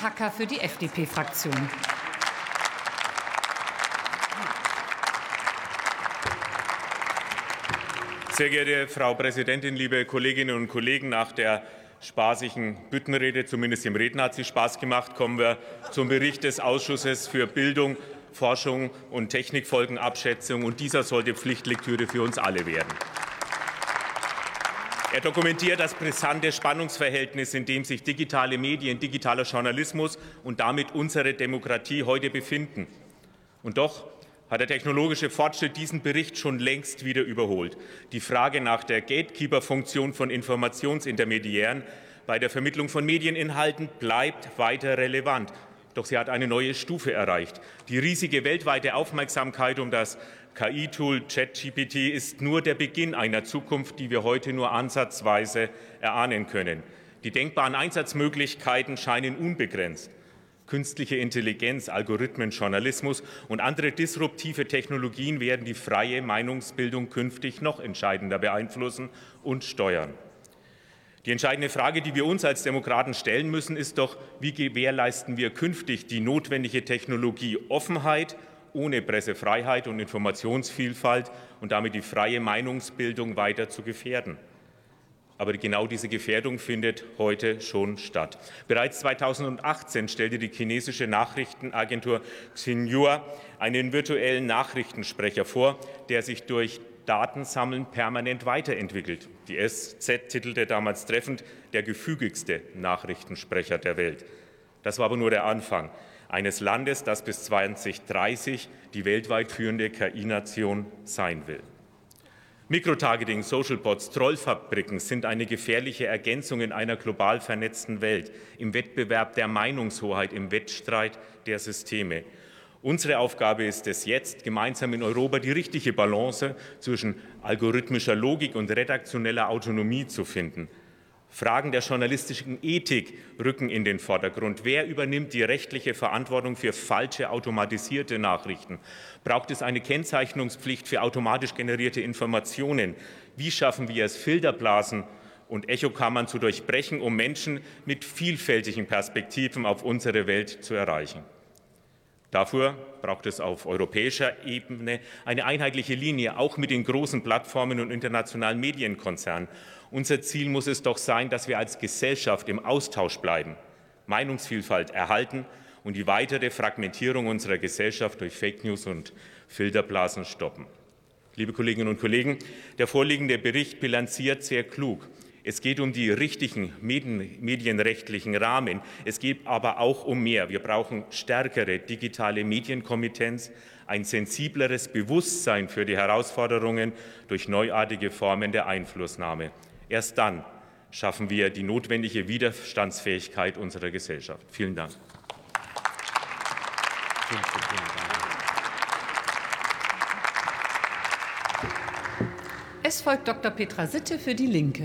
Hacker für die FDP-Fraktion. Sehr geehrte Frau Präsidentin, liebe Kolleginnen und Kollegen! Nach der spaßigen Büttenrede, zumindest im Redner hat sie Spaß gemacht, kommen wir zum Bericht des Ausschusses für Bildung, Forschung und Technikfolgenabschätzung. Und dieser sollte Pflichtlektüre für uns alle werden. Er dokumentiert das brisante Spannungsverhältnis, in dem sich digitale Medien, digitaler Journalismus und damit unsere Demokratie heute befinden. Und doch hat der technologische Fortschritt diesen Bericht schon längst wieder überholt. Die Frage nach der Gatekeeper-Funktion von Informationsintermediären bei der Vermittlung von Medieninhalten bleibt weiter relevant. Doch sie hat eine neue Stufe erreicht. Die riesige weltweite Aufmerksamkeit um das KI-Tool ChatGPT ist nur der Beginn einer Zukunft, die wir heute nur ansatzweise erahnen können. Die denkbaren Einsatzmöglichkeiten scheinen unbegrenzt. Künstliche Intelligenz, Algorithmen, Journalismus und andere disruptive Technologien werden die freie Meinungsbildung künftig noch entscheidender beeinflussen und steuern. Die entscheidende Frage, die wir uns als Demokraten stellen müssen, ist doch, wie gewährleisten wir künftig die notwendige Technologieoffenheit ohne Pressefreiheit und Informationsvielfalt und damit die freie Meinungsbildung weiter zu gefährden. Aber genau diese Gefährdung findet heute schon statt. Bereits 2018 stellte die chinesische Nachrichtenagentur Xinhua einen virtuellen Nachrichtensprecher vor, der sich durch Datensammeln permanent weiterentwickelt. Die SZ titelte damals treffend der gefügigste Nachrichtensprecher der Welt. Das war aber nur der Anfang eines Landes, das bis 2030 die weltweit führende KI-Nation sein will. Mikrotargeting, Socialbots, Trollfabriken sind eine gefährliche Ergänzung in einer global vernetzten Welt, im Wettbewerb der Meinungshoheit, im Wettstreit der Systeme. Unsere Aufgabe ist es jetzt, gemeinsam in Europa die richtige Balance zwischen algorithmischer Logik und redaktioneller Autonomie zu finden. Fragen der journalistischen Ethik rücken in den Vordergrund. Wer übernimmt die rechtliche Verantwortung für falsche automatisierte Nachrichten? Braucht es eine Kennzeichnungspflicht für automatisch generierte Informationen? Wie schaffen wir es, Filterblasen und Echokammern zu durchbrechen, um Menschen mit vielfältigen Perspektiven auf unsere Welt zu erreichen? Dafür braucht es auf europäischer Ebene eine einheitliche Linie, auch mit den großen Plattformen und internationalen Medienkonzernen. Unser Ziel muss es doch sein, dass wir als Gesellschaft im Austausch bleiben, Meinungsvielfalt erhalten und die weitere Fragmentierung unserer Gesellschaft durch Fake News und Filterblasen stoppen. Liebe Kolleginnen und Kollegen, der vorliegende Bericht bilanziert sehr klug. Es geht um die richtigen medienrechtlichen Rahmen. Es geht aber auch um mehr. Wir brauchen stärkere digitale Medienkompetenz, ein sensibleres Bewusstsein für die Herausforderungen durch neuartige Formen der Einflussnahme. Erst dann schaffen wir die notwendige Widerstandsfähigkeit unserer Gesellschaft. Vielen Dank. Es folgt Dr. Petra Sitte für die Linke.